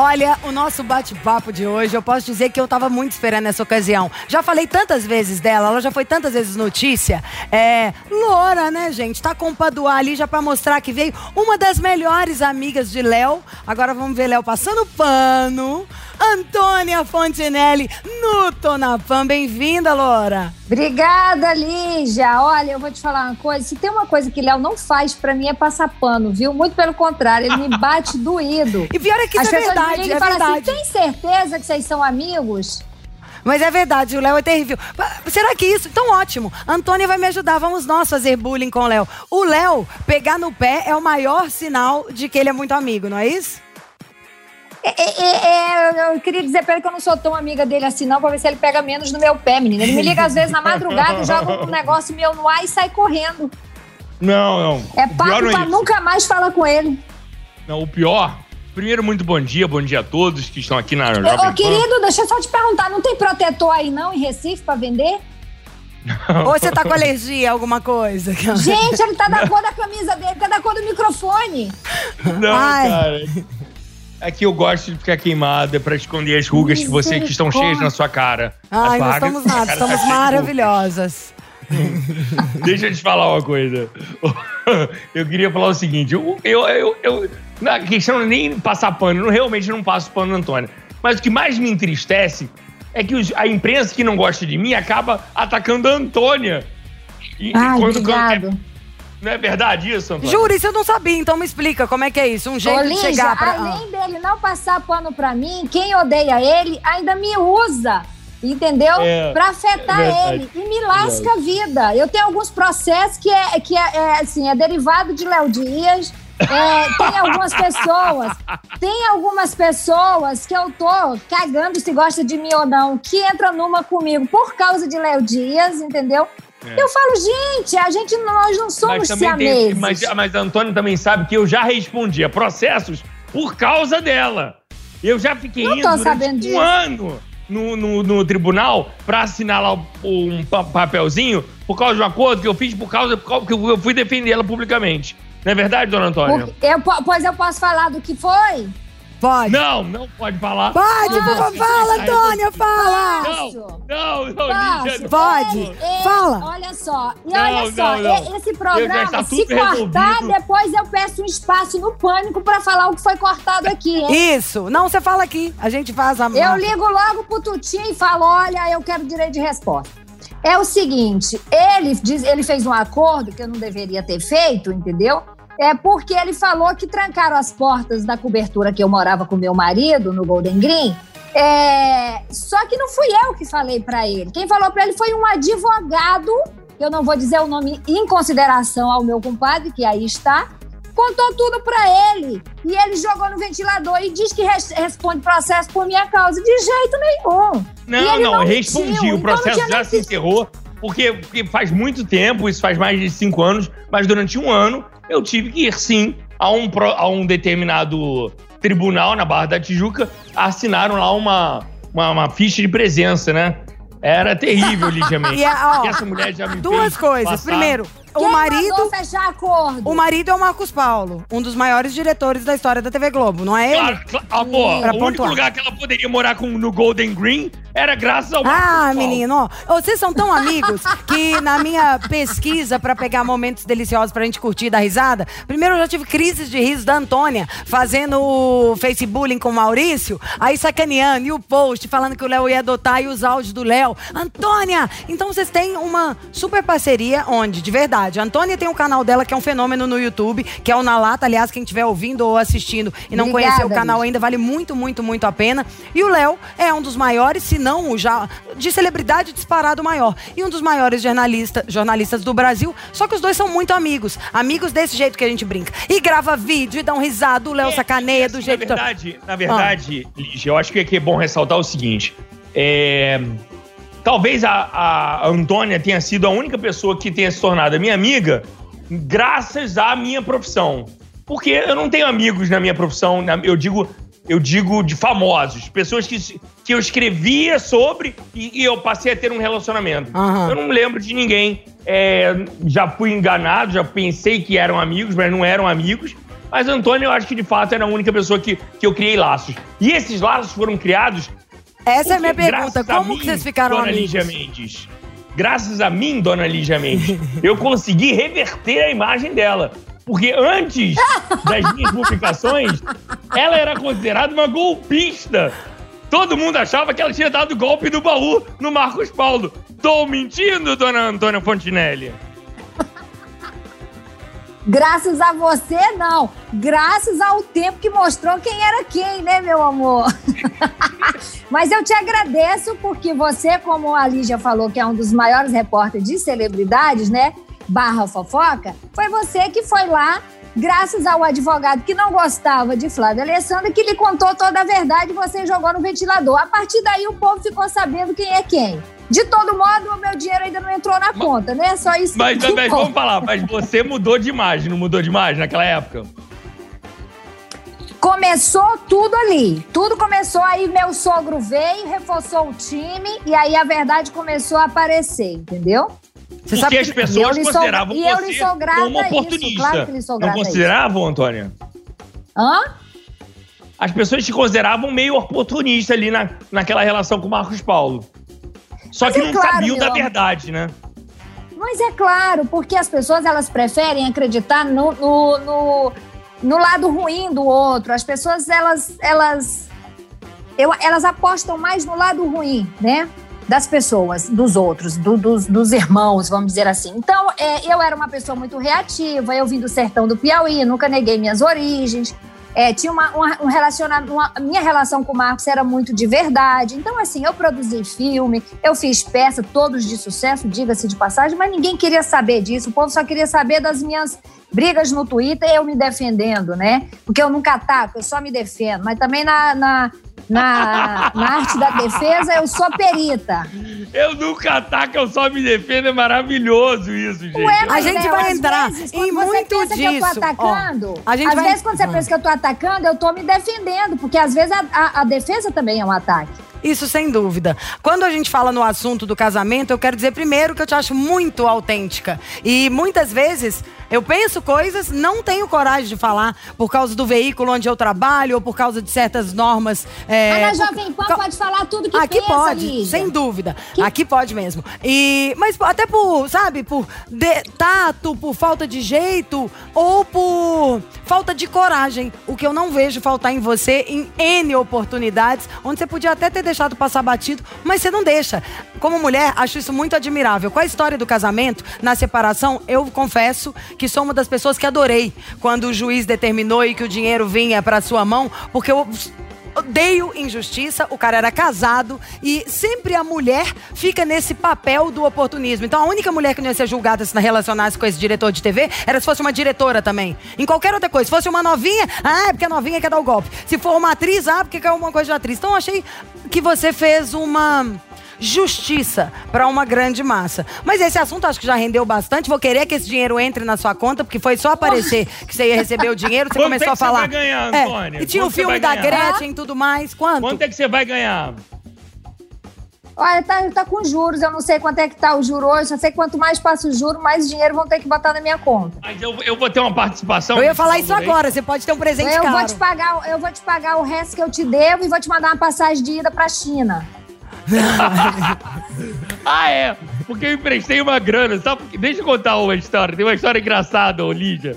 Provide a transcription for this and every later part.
Olha, o nosso bate-papo de hoje, eu posso dizer que eu tava muito esperando essa ocasião. Já falei tantas vezes dela, ela já foi tantas vezes notícia. É. Loura, né, gente? Tá com o Paduá ali já pra mostrar que veio uma das melhores amigas de Léo. Agora vamos ver Léo passando pano. Antônia Fontinelli no Tonapam. Bem-vinda, Loura. Obrigada, Lígia. Olha, eu vou te falar uma coisa. Se tem uma coisa que Léo não faz pra mim é passar pano, viu? Muito pelo contrário, ele me bate doído. E pior é que As isso é pessoas me verdade, ligam é falam verdade. assim: tem certeza que vocês são amigos? Mas é verdade, o Léo é terrível. Será que isso? Então ótimo. Antônia vai me ajudar. Vamos nós fazer bullying com o Léo. O Léo pegar no pé é o maior sinal de que ele é muito amigo, não é isso? É, é, é, eu queria dizer pra ele que eu não sou tão amiga dele assim, não, pra ver se ele pega menos no meu pé, menina. Ele me liga às vezes na madrugada e joga um negócio meu no ar e sai correndo. Não, não. É O pior papo não é pra nunca mais falar com ele. Não, o pior. Primeiro, muito bom dia, bom dia a todos que estão aqui na Ô, Jovem ô, Pan. querido, deixa eu só te perguntar, não tem protetor aí não em Recife pra vender? Ou você tá com alergia a alguma coisa? Gente, ele tá da cor da camisa dele, tá da cor do microfone. Não, Ai. cara. É que eu gosto de ficar queimada pra esconder as rugas que você que estão cheias na sua cara. Ai, cara- estamos nada, tá estamos de maravilhosas. Deixa eu te falar uma coisa. Eu queria falar o seguinte: eu, eu, eu, eu- na questão não é nem passar pano, eu realmente não passo pano no Antônio. Mas o que mais me entristece é que os- a imprensa que não gosta de mim acaba atacando a Antônia. E- e Ai, quando- obrigado. Não é verdade isso, Antônio? Juro, isso eu não sabia, então me explica como é que é isso. Um jeito Ô, de Lígia, chegar pra. além dele não passar pano pra mim, quem odeia ele ainda me usa, entendeu? É, pra afetar é ele e me lasca a vida. Eu tenho alguns processos que é, que é, é, assim, é derivado de Léo Dias. É, tem algumas pessoas, tem algumas pessoas que eu tô cagando se gosta de mim ou não, que entra numa comigo por causa de Léo Dias, entendeu? É. Eu falo, gente, a gente nós não somos Mas tem. siameses. Mas, mas a Antônio também sabe que eu já respondi a processos por causa dela. Eu já fiquei Não indo um disso. ano no, no, no tribunal pra assinar lá o- um pa- papelzinho por causa de um acordo que eu fiz por causa, por causa que eu fui defender ela publicamente. Não é verdade, dona Antônia? Porque eu po- pois eu posso falar do que foi? Pode. Não, não pode falar. Pode, por favor, fala, Antônia, fala! Não, não, não, Posso? Pode. Ele- ele- Fala. Olha só, e Não, olha só, não, não. esse programa, se cortar, resolvido. depois eu peço um espaço no pânico pra falar o que foi cortado aqui, hein? Isso. Não, você fala aqui. A gente faz a. Eu ligo logo pro Tutinho e falo: olha, eu quero direito de resposta. É o seguinte, ele, diz, ele fez um acordo que eu não deveria ter feito, entendeu? É porque ele falou que trancaram as portas da cobertura que eu morava com meu marido no Golden Green. É, só que não fui eu que falei pra ele. Quem falou pra ele foi um advogado, eu não vou dizer o nome em consideração ao meu compadre, que aí está, contou tudo pra ele. E ele jogou no ventilador e diz que res- responde processo por minha causa. De jeito nenhum. Não, não, não eu mentiu, respondi. então o não processo tinha já se encerrou, porque, porque faz muito tempo, isso faz mais de cinco anos, mas durante um ano eu tive que ir sim a um, a um determinado tribunal na Barra da Tijuca, assinaram lá uma, uma, uma ficha de presença, né? Era terrível, Lígia Mendes. E ó, Porque essa mulher já me Duas coisas. passar- Primeiro, o marido. fechar acordo? O marido é o Marcos Paulo, um dos maiores diretores da história da TV Globo, não é ele? Claro, claro, amor, Pra o único lugar que ela poderia morar com, no Golden Green era graças ao Ah, Marcos Paulo. menino, ó, vocês são tão amigos que na minha pesquisa pra pegar momentos deliciosos pra gente curtir e dar risada, primeiro eu já tive crises de riso da Antônia fazendo o Facebook com o Maurício, aí sacaneando e o post falando que o Léo ia adotar e os áudios do Léo. Antônia, então vocês têm uma super parceria onde, de verdade, verdade. A Antônia tem um canal dela que é um fenômeno no YouTube, que é o Na Lata. Aliás, quem estiver ouvindo ou assistindo e não Obrigada, conheceu o canal ainda, vale muito, muito, muito a pena. E o Léo é um dos maiores, se não o já, de celebridade disparado maior. E um dos maiores jornalista, jornalistas do Brasil. Só que os dois são muito amigos. Amigos desse jeito que a gente brinca. E grava vídeo e dá um risado. O Léo sacaneia do assim, jeito Na verdade, na verdade, Lígia, eu acho que aqui é bom ressaltar o seguinte. É, talvez a, a Antônia tenha sido a única pessoa que tenha se tornado minha amiga graças à minha profissão. Porque eu não tenho amigos na minha profissão, na- eu digo, eu digo de famosos, pessoas que, que eu escrevia sobre e, e eu passei a ter um relacionamento. Aham. Eu não me lembro de ninguém. É, já fui enganado, já pensei que eram amigos, mas não eram amigos. Mas Antônio, eu acho que de fato era a única pessoa que, que eu criei laços. E esses laços foram criados. Essa é a minha pergunta. Como mim, que vocês ficaram dona amigos? Lígia Mendes. Graças a mim, dona Lígia Mendes, eu consegui reverter a imagem dela. Porque antes das minhas publicações, ela era considerada uma golpista. Todo mundo achava que ela tinha dado golpe do baú no Marcos Paulo. Tô mentindo, dona Antônia Fontinelli. Graças a você, não. Graças ao tempo que mostrou quem era quem, né, meu amor? Mas eu te agradeço porque você, como a Lígia falou, que é um dos maiores repórteres de celebridades, né? Barra fofoca, foi você que foi lá, graças ao advogado que não gostava de Flávia Alessandra, que lhe contou toda a verdade e você jogou no ventilador. A partir daí o povo ficou sabendo quem é quem. De todo modo, o meu dinheiro ainda não entrou na conta, né? Só isso que Mas, mas vamos falar, mas você mudou de imagem, não mudou de imagem naquela época? Começou tudo ali. Tudo começou aí, meu sogro veio, reforçou o time e aí a verdade começou a aparecer, entendeu? Você Porque sabe as que... pessoas E eu sou- consideravam e eu você lhe sou grata como a isso, oportunista. claro que lhe sou não grata isso. consideravam, Antônia? Hã? As pessoas te consideravam meio oportunista ali na, naquela relação com o Marcos Paulo. Só Mas que é não claro, sabiam da verdade, né? Mas é claro, porque as pessoas elas preferem acreditar no, no, no, no lado ruim do outro. As pessoas elas elas eu- elas apostam mais no lado ruim, né? Das pessoas, dos outros, do- dos, dos irmãos, vamos dizer assim. Então, é, eu era uma pessoa muito reativa, eu vim do sertão do Piauí, nunca neguei minhas origens. É, tinha uma, uma- um relacionamento, minha relação com o Marcos era muito de verdade. Então, assim, eu produzi filme, eu fiz peça, todos de sucesso, diga-se de passagem, mas ninguém queria saber disso. O povo só queria saber das minhas brigas no Twitter eu me defendendo, né? Porque eu nunca ataco, eu só me defendo. Mas também na, na, na, na arte da defesa eu sou perita. Eu nunca ataco, eu só me defendo. É maravilhoso isso, gente. Ué, A gente Léo, vai entrar vezes, em quando você muito pensa que eu tô atacando, Ó, a gente às vai- vezes quando você Ah. pensa que eu tô atacando, eu tô me defendendo, porque às vezes a, a- a defesa também é um ataque. Isso sem dúvida. Quando a gente fala no assunto do casamento, eu quero dizer primeiro que eu te acho muito autêntica. E muitas vezes eu penso coisas, não tenho coragem de falar por causa do veículo onde eu trabalho ou por causa de certas normas. é, Mas na por- Jovem Pan ca- pode falar tudo que Aqui pensa, pode, Lígia. sem dúvida. Aqui pode mesmo. E, mas até por, sabe, por de- tato, por falta de jeito ou por falta de coragem. O que eu não vejo faltar em você em N oportunidades, onde você podia até ter deixado passar batido, mas você não deixa. Como mulher, acho isso muito admirável. Com a história do casamento, na separação, eu confesso que sou uma das pessoas que adorei quando o juiz determinou e que o dinheiro vinha para sua mão, porque eu odeio injustiça, o cara era casado e sempre a mulher fica nesse papel do oportunismo. Então a única mulher que não ia ser julgada se relacionasse com esse diretor de TV era se fosse uma diretora também. Em qualquer outra coisa. Se fosse uma novinha, ah, é porque a novinha quer dar o golpe. Se for uma atriz, ah, porque quer alguma coisa de atriz. Então eu achei que você fez uma justiça para uma grande massa. Mas esse assunto acho que já rendeu bastante. Vou querer que esse dinheiro entre na sua conta, porque foi só aparecer que você ia receber o dinheiro, você Quanto começou é a que você falar. vai ganhar, É, Antônia? e tinha o Quanto você filme da ganhar? Gretchen e tudo mais. Quanto? Quanto é que você vai ganhar? Olha, tá, tá com juros, eu não sei quanto é que tá o juro hoje, só sei que quanto mais passa o juro, mais dinheiro vão ter que botar na minha conta. Mas eu, eu vou ter uma participação. Eu ia falar isso agora, você pode ter um presente Eu caro. vou, te pagar, eu vou te pagar o resto que eu te devo e vou te mandar uma passagem de ida pra China. Ah, é. Porque eu emprestei uma grana. Sabe? Deixa eu contar uma história. Tem uma história engraçada, ô Lídia.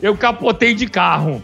Eu capotei de carro.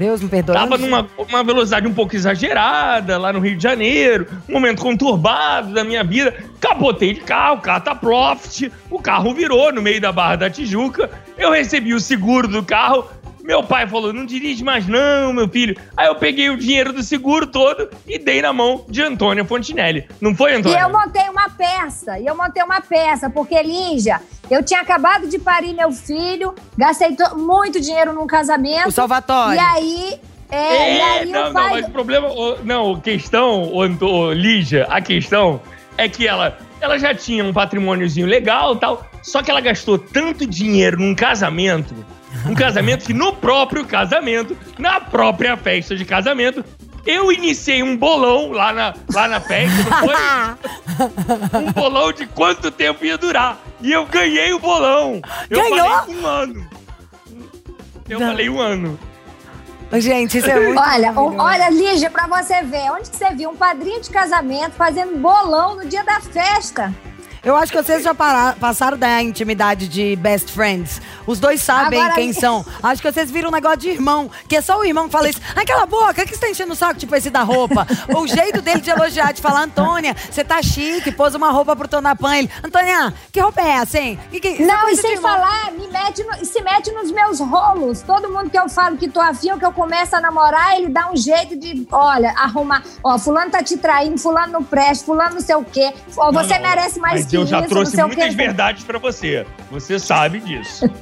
Deus me perdoe. Tava numa uma velocidade um pouco exagerada lá no Rio de Janeiro, um momento conturbado da minha vida. Capotei de carro, tá profit, o carro virou no meio da Barra da Tijuca. Eu recebi o seguro do carro. Meu pai falou: não dirige mais, não, meu filho. Aí eu peguei o dinheiro do seguro todo e dei na mão de Antônia Fontinelli. Não foi, E Antônia? eu montei uma peça, e eu montei uma peça, porque, Lígia, eu tinha acabado de parir meu filho, gastei to- muito dinheiro num casamento. O Salvatore. E aí, é, e aí não, o pai. não, mas o problema. o- Não, a questão, o, Lígia, a questão é que ela, ela já tinha um patrimôniozinho legal e tal, só que ela gastou tanto dinheiro num casamento, um casamento que no próprio casamento, na própria festa de casamento, eu iniciei um bolão lá na, lá na festa, não foi? um bolão de quanto tempo ia durar. E eu ganhei o bolão. Eu Ganhou? falei um ano. Eu Não. falei um ano. Gente, isso é muito Olha, olha, Lígia, pra você ver, onde que você viu um padrinho de casamento fazendo bolão no dia da festa? Eu acho que vocês já para- passaram da intimidade de best friends. Os dois sabem Agora- quem são. Acho que vocês viram um negócio de irmão, que é só o irmão que fala isso. Ai, cala a boca, que você tá enchendo o saco, tipo esse da roupa. o jeito dele de elogiar, de falar, Antônia, você tá chique, pôs uma roupa pro Tonapan. Ele, Antônia, que roupa é essa, hein? Que, que, Não, e sem irmão." falar, me mete no- se mete nos meus rolos. Todo mundo que eu falo que tô afim ou que eu começo a namorar, ele dá um jeito de, olha, arrumar. Ó, fulano tá te traindo, fulano não presta, fulano não sei o quê. Ó, você Não, merece mais que eu já isso, trouxe o muitas verdades pra você. Você sabe disso.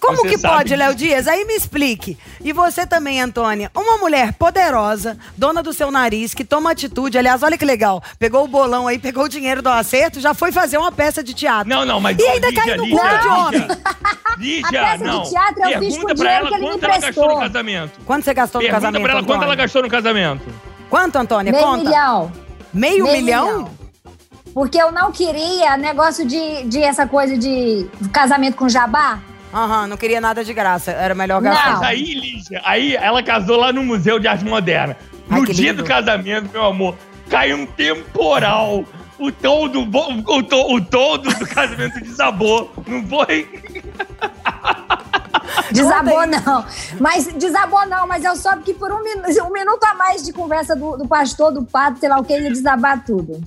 Como Você que pode, Léo. Dias? Aí me explique. E você também, Antônia, uma mulher poderosa, dona do seu nariz, que toma atitude. Aliás, olha que legal. Pegou o bolão aí, pegou o dinheiro do acerto, já foi fazer uma peça de teatro. Não, não, mas. E ainda Lígia, cai no Lígia, gol de homem. Lígia, A peça de teatro eu fiz com Pergunta o dinheiro ela que ele me quanto ela gastou no emprestou. casamento. Quanto você gastou no Pergunta casamento, pra ela quanto ela gastou no casamento. Quanto, Antônia? Meio Conta. milhão. Meio, Meio milhão? milhão. Porque eu não queria negócio de, de essa coisa de casamento com jabá. Aham, não queria nada de graça. Era melhor Não. gastar. Mas aí, Lígia, aí ela casou lá no Museu de Arte Moderna. Ai, No dia lindo. do casamento, meu amor, caiu um temporal. O tom do, o tom, o tom do, do casamento desabou. Não foi? Desabou não. Mas desabou não, mas eu soube que por um, minu- um minuto a mais de conversa do, do pastor, do padre, sei lá o que, ia desabar tudo.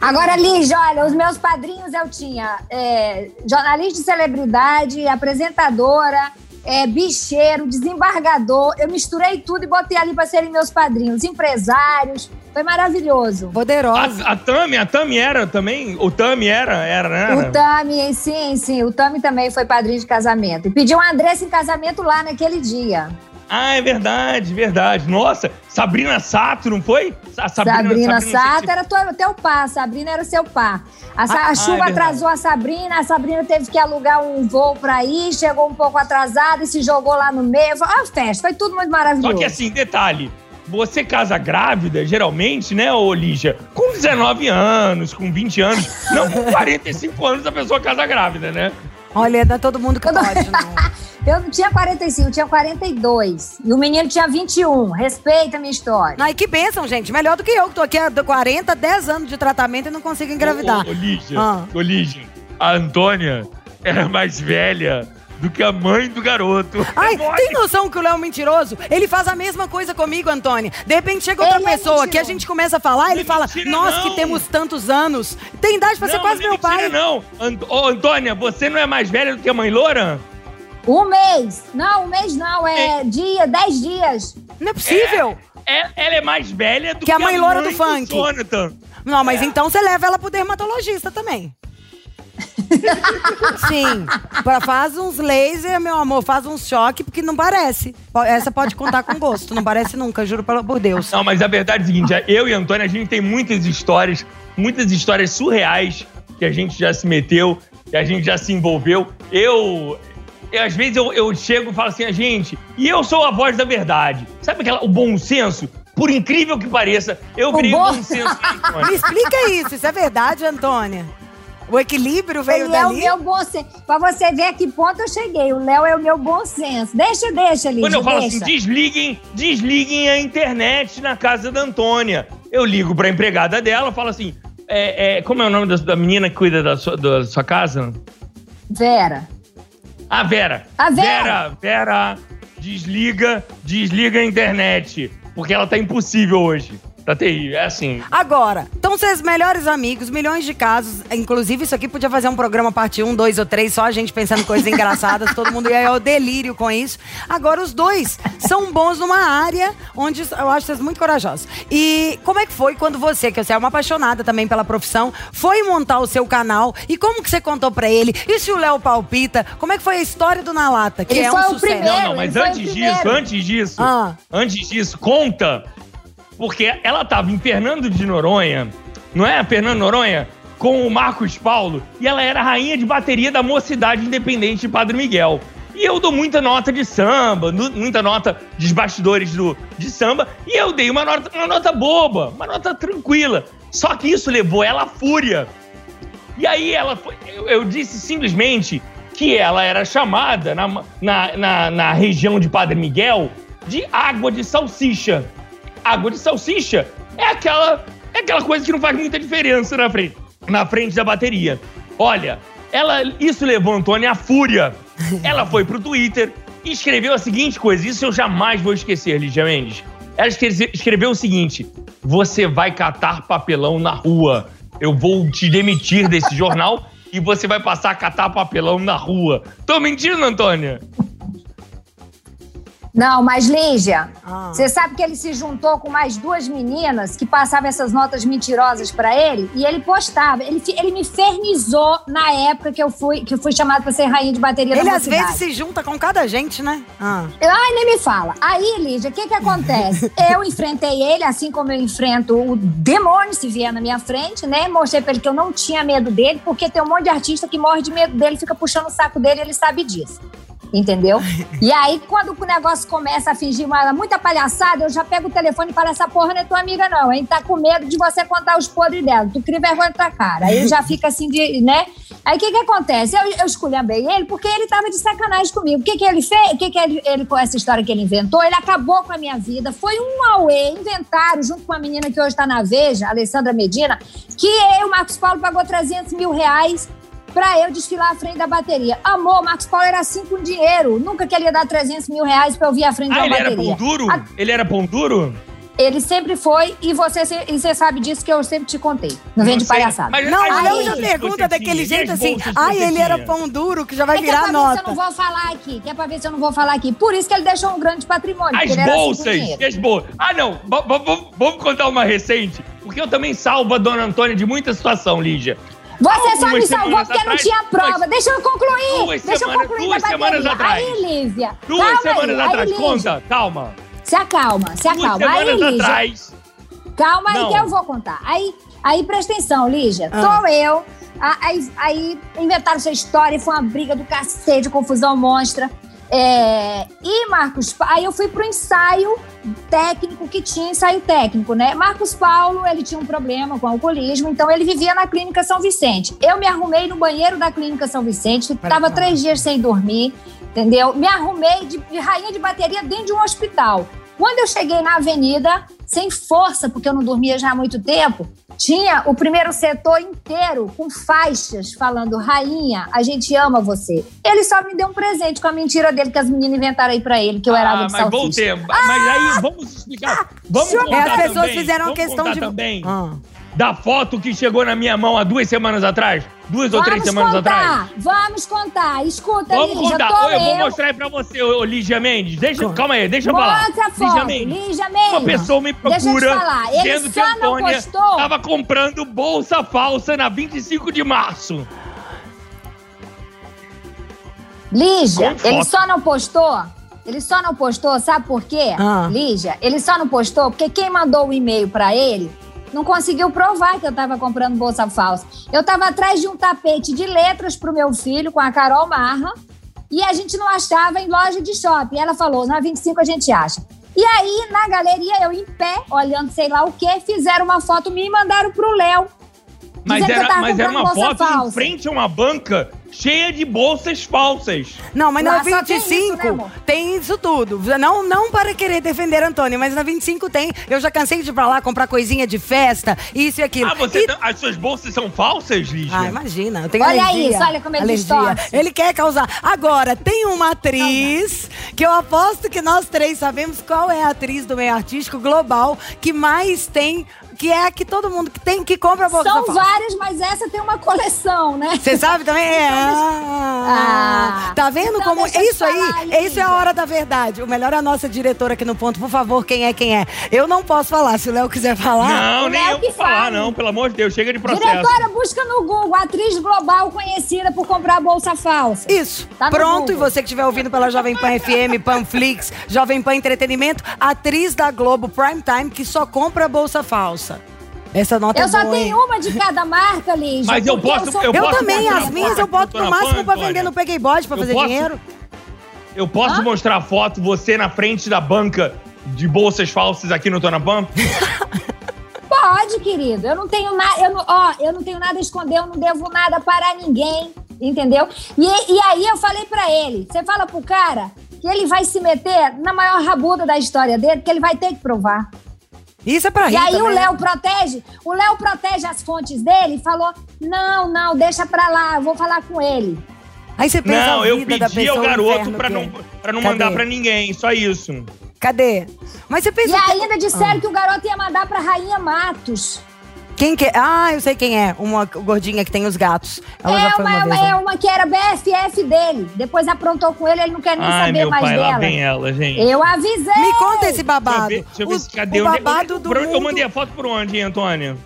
Agora, Lígia, olha, os meus padrinhos eu tinha é, jornalista de celebridade, apresentadora, é, bicheiro, desembargador. Eu misturei tudo e botei ali para serem meus padrinhos, empresários. Foi maravilhoso. Poderosa. A, a Tami, a Tami era também. O Tami era, era, né? O Tami, sim, sim, o Tami também foi padrinho de casamento. E pediu a Andressa em casamento lá naquele dia. Ah, é verdade, verdade. Nossa, Sabrina Sato, não foi? Sa- Sabrina, não sei Sato se- era tua- teu pá, Sabrina era seu pá. A, Ah, a chuva é verdade. atrasou a Sabrina, a Sabrina teve que alugar um voo pra ir, chegou um pouco atrasada e se jogou lá no meio. Foi uma festa, foi tudo muito maravilhoso. Só que assim, detalhe. Você casa grávida, geralmente, né, ô Lígia? Com 19 anos, com 20 anos. Não com 45 anos a pessoa casa grávida, né? Olha, é todo mundo que Eu não- pode, não. Eu não tinha 45, eu tinha 42. E o menino tinha 21. Respeita a minha história. Ai, que bênção, gente. Melhor do que eu, que tô aqui há 40, 10 anos de tratamento e não consigo engravidar. Ô, ô, Lígia, Ah. ô, Lígia, a Antônia era mais velha do que a mãe do garoto. Ai, É tem noção que o Léo é mentiroso? Ele faz a mesma coisa comigo, Antônia. De repente chega outra Ele é pessoa que a gente começa a falar, ele Não é fala, mentira, nós não. que temos tantos anos. Tem idade pra ser Não, quase não é meu pai. mentira, Não, Ant ô, Antônia, você não é mais velha do que a mãe Loura? Um mês. Não, um mês não, é dia, 10 dias. Não é possível. É- ela é mais velha do Que a mãe loura do funk. Jonathan. Não, mas então você leva ela pro dermatologista também. Sim. Pra, faz uns laser, meu amor, faz uns choque, porque não parece. Essa pode contar com gosto, não parece nunca, juro pelo- por Deus. Não, mas a verdade é a seguinte: eu e a Antônia, a gente tem muitas histórias, muitas histórias surreais que a gente já se meteu, que a gente já se envolveu. Eu. eu, às vezes eu, eu chego e falo assim, a gente, e eu sou a voz da verdade. Sabe aquela, o bom senso? Por incrível que pareça, eu O o bom- bom senso da Me explica isso, isso é verdade, Antônia? O equilíbrio veio Ele é o dali? meu bom senso. Pra você ver a que ponto eu cheguei. O Léo é o meu bom senso. Deixa, deixa, Lídia, Quando eu falo deixa. assim, desliguem, desliguem a internet na casa da Antônia. Eu ligo pra empregada dela, falo assim, é, é, como é o nome da, da menina que cuida da sua, da sua casa? Vera. A Vera. A Vera. Vera, Vera, desliga, desliga a internet. Porque ela tá impossível hoje. Tá terrível. É assim. Agora, estão seus melhores amigos, milhões de casos. Inclusive, isso aqui podia fazer um programa parte 1, 2 ou 3, só a gente pensando em coisas engraçadas, todo mundo ia ao delírio com isso. Agora, os dois são bons numa área onde eu acho vocês muito corajosos. E como é que foi quando você, que você é uma apaixonada também pela profissão, foi montar o seu canal? E como que você contou pra ele? E se o Léo palpita? Como é que foi a história do Na Lata? Que Ele é foi um o sucesso. primeiro. Não, não, mas antes disso, antes disso, Ah. antes disso, conta. Porque ela tava em Fernando de Noronha, não é? Fernando Noronha? Com o Marcos Paulo. E ela era rainha de bateria da Mocidade Independente de Padre Miguel. E eu dou muita nota de samba, muita nota dos bastidores do, de samba. E eu dei uma nota, uma nota boba, uma nota tranquila. Só que isso levou ela à fúria. E aí ela foi. Eu, eu disse simplesmente que ela era chamada na, na, na, na região de Padre Miguel de água de salsicha. Água de salsicha é aquela, é aquela coisa que não faz muita diferença na frente, na frente da bateria. Olha, ela, isso levou Antônia à fúria. Ela foi pro Twitter e escreveu a seguinte coisa: isso eu jamais vou esquecer, Lígia Mendes. Ela escreve- escreveu o seguinte: Você vai catar papelão na rua. Eu vou te demitir desse jornal e você vai passar a catar papelão na rua. Tô mentindo, Antônia? Não, mas Lígia, Ah. você sabe que ele se juntou com mais duas meninas que passavam essas notas mentirosas pra ele e ele postava. Ele, ele me infernizou na época que eu fui, que eu fui chamada pra ser rainha de bateria Ele da às mocidade. vezes se junta com cada gente, né? Ah. Ai, nem me fala. Aí, Lígia, o que que acontece? eu enfrentei ele, assim como eu enfrento o demônio se vier na minha frente, né? Mostrei pra ele que eu não tinha medo dele, porque tem um monte de artista que morre de medo dele, fica puxando o saco dele e ele sabe disso. Entendeu? E aí, quando o negócio começa a fingir uma, muita palhaçada, eu já pego o telefone e falo: essa porra não é tua amiga, não, hein? Tá com medo de você contar os podres dela. Tu cria vergonha na tua cara. Aí já fica assim de, né? Aí o que que acontece? Eu, eu esculhambei ele porque ele tava de sacanagem comigo. O que que ele fez? O que que ele, ele, com essa história que ele inventou? Ele acabou com a minha vida. Foi um auê, inventaram, junto com uma menina que hoje tá na Veja, Alessandra Medina, que eu, Marcos Paulo, pagou 300 mil reais pra eu desfilar à frente da bateria. Amor, Marcos Paulo era assim com dinheiro. Nunca que ele ia dar 300 mil reais pra eu vir à frente Ah, uma ele era bateria. pão duro? Ah, Ele era pão duro? ele sempre foi, e você, e você sabe disso que eu sempre te contei. Não vem de palhaçada. mas Não, as o aí- Léo bolsas já que pergunta daquele tinha, e jeito as assim. Ai, ele era pão duro, que já vai É que é virar pra ver se eu nota. não vou falar aqui, que é pra ver se eu não vou falar aqui. Por isso que ele deixou um grande patrimônio. As era assim bolsas, as bolsas. Ah, não. Vamos contar uma recente. Porque eu também salvo a dona Antônia de muita situação, Lígia. Você só me salvou porque atrás, não tinha prova. duas- Deixa eu concluir. duas Deixa eu semanas- concluir duas semanas atrás. Aí, Lívia. Duas calma semanas aí. atrás. Aí, Conta, calma. Se acalma, se Duas acalma. Aí, semanas Lígia. atrás. Calma aí Não. que eu vou contar. Aí, aí presta atenção, Lígia. Ah. Tô eu. Aí, aí inventaram essa história e foi uma briga do cacete, confusão monstra. É, e Marcos, aí eu fui pro ensaio técnico que tinha ensaio técnico, né? Marcos Paulo, ele tinha um problema com alcoolismo, então ele vivia na clínica São Vicente. Eu me arrumei no banheiro da clínica São Vicente, tava três dias sem dormir, entendeu? Me arrumei de, de rainha de bateria dentro de um hospital. Quando eu cheguei na avenida, sem força, porque eu não dormia já há muito tempo, tinha o primeiro setor inteiro com faixas falando: Rainha, a gente ama você. Ele só me deu um presente com a mentira dele que as meninas inventaram aí pra ele, que eu era Ah, de mas salsicha. voltemos. Mas aí, vamos explicar. Vamos É, as pessoas também, fizeram vamos questão de. também Ah. Da foto que chegou na minha mão há duas semanas atrás. Duas ou três semanas atrás. contar, vamos contar. Escuta, Vamos Lígia, contar. tô eu vou eu. mostrar aí pra você, ô, Lígia Mendes. Deixa, calma aí, deixa eu falar. Mostra a Lígia foto, Mendes. Lígia Mendes. Uma pessoa me Deixa procura falar, ele dizendo que só a não Antônia postou. tava comprando bolsa falsa na 25 de março. Lígia, ele foto. só não postou. Ele só não postou, sabe por quê? Ah. Lígia, ele só não postou porque quem mandou o e-mail pra ele não conseguiu provar que eu tava comprando bolsa falsa. Eu tava atrás de um tapete de letras pro meu filho com a Carol Marra e a gente não achava em loja de shopping. Ela falou, na 25 a gente acha. E aí, na galeria, eu em pé, olhando sei lá o quê, fizeram uma foto minha e mandaram pro Léo. Mas era, mas era uma foto em falsa. frente a uma banca cheia de bolsas falsas. Não, mas na Lá só tem 25 isso, né, amor? tem isso tudo. Não, não para querer defender Antônio, mas na 25 tem. Eu já cansei de ir pra lá comprar coisinha de festa, isso e aquilo. Ah, você E- não- as suas bolsas são falsas, Lígia? Ah, imagina, eu tenho Olha alergia. isso, olha como ele alergia. distorce. Ele quer causar. Agora, tem uma atriz que eu aposto que nós três sabemos qual é a atriz do meio artístico global que mais tem que é a que todo mundo que tem que compra a bolsa São falsa. várias, mas essa tem uma coleção, né? Você sabe também? É. Ah, Ah. tá vendo Então como. É isso aí. falar, Isso é a hora da verdade. O melhor é a nossa diretora aqui no ponto. Por favor, quem é quem é? Eu não posso falar. Se o Léo quiser falar. Não, o nem Léo eu que vou falar, fale. não. Pelo amor de Deus, chega de processo. Diretora, busca no Google, atriz global conhecida por comprar bolsa falsa. Isso. Tá Pronto. E você que estiver ouvindo pela Jovem Pan FM, Panflix, Jovem Pan Entretenimento, atriz da Globo Prime Time que só compra bolsa falsa. Essa nota Eu é só boa, tenho hein? uma de cada marca, Lígia. Mas eu posso- sou- eu Eu posso também, mostrar as a minhas foto eu boto Dona máximo pra vender no Peguei Bode pra Eu fazer posso? dinheiro. Eu posso mostrar foto, você na frente da banca de bolsas falsas aqui no Tona Pan? Pode, querido. Eu não tenho nada, eu não, ó, eu não tenho nada a esconder, eu não devo nada para ninguém, entendeu? E, e aí eu falei pra ele, você fala pro cara que ele vai se meter na maior rabuda da história dele, que ele vai ter que provar. Isso é pra E rir aí o também. Léo protege, o Léo protege as fontes dele e falou: "Não, não, deixa pra lá, eu vou falar com ele". Aí você pensa Não, a eu pedi ao o garoto pra não, é. pra não Cadê? mandar pra ninguém, só isso. Cadê? Mas você pensa... E que- ainda disseram que o garoto ia mandar pra Rainha Matos. Quem que é? Ah, eu sei quem é. Uma gordinha que tem os gatos. Ela já É foi uma, uma, vez. é né? uma que era BFF dele. Depois aprontou com ele, ele não quer nem Ai, saber meu mais pai, dela. lá vem ela, gente. Eu avisei. Me conta esse Deixa eu babado. ver, deixa eu ver O- se cadê o onde- babado onde- do Eu mundo. mandei a foto por onde, hein, Antônio?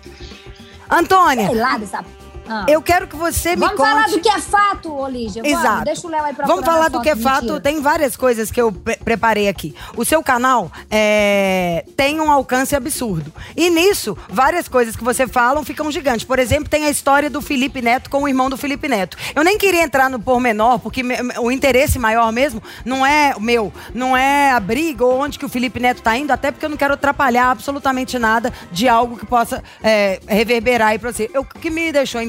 Antônia, Sei lá dessa... Ah. eu quero que você me Vamos conte... falar do que é fato, Olígia. Vamos, Exato. Deixa o Léo aí pra Vamos falar do que é fato. Tem várias coisas que eu pre- preparei aqui. O seu canal é, tem um alcance absurdo. E nisso, várias coisas que você fala ficam gigantes. Por exemplo, tem a história do Felipe Neto com o irmão do Felipe Neto. Eu nem queria entrar no pormenor, porque me- o interesse maior mesmo não é o meu, não é a briga ou onde que o Felipe Neto tá indo, até porque eu não quero atrapalhar absolutamente nada de algo que possa é, reverberar aí pra você. O que me deixou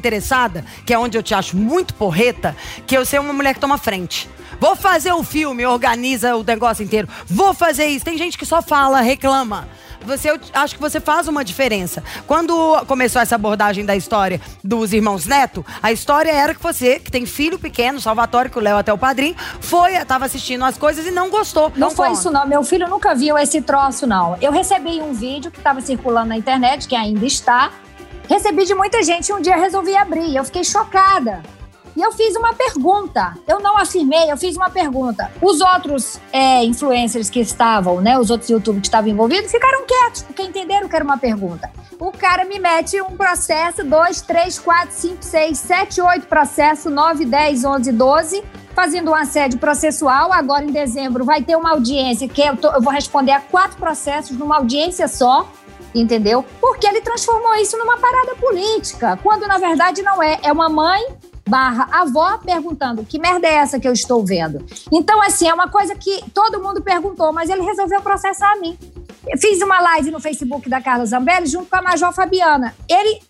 que é onde eu te acho muito porreta, que eu ser uma mulher que toma frente. Vou fazer o filme, organiza o negócio inteiro. Vou fazer isso. Tem gente que só fala, reclama. Você, eu acho que você faz uma diferença. Quando começou essa abordagem da história dos irmãos Neto, a história era que você, que tem filho pequeno, Salvatore, que o Léo até o padrinho, foi, tava assistindo as coisas e não gostou. Não foi conta. isso, não. Meu filho nunca viu esse troço, não. Eu recebi um vídeo que estava circulando na internet, que ainda está. Recebi de muita gente e um dia resolvi abrir. Eu fiquei chocada. E eu fiz uma pergunta. Eu não afirmei, eu fiz uma pergunta. Os outros é, influencers que estavam, né? Os outros youtubers que estavam envolvidos ficaram quietos, porque entenderam que era uma pergunta. O cara me mete um processo, dois, três, quatro, cinco, seis, sete, oito processos, nove, dez, onze, doze, fazendo um assédio processual. Agora, em dezembro, vai ter uma audiência que eu, tô- eu vou responder a quatro processos numa audiência só. Entendeu? Porque ele transformou isso numa parada política, quando na verdade não é. É uma mãe barra avó perguntando que merda é essa que eu estou vendo. Então, assim, é uma coisa que todo mundo perguntou, mas ele resolveu processar a mim. Eu fiz uma live no Facebook da Carla Zambelli junto com a Major Fabiana. Ele,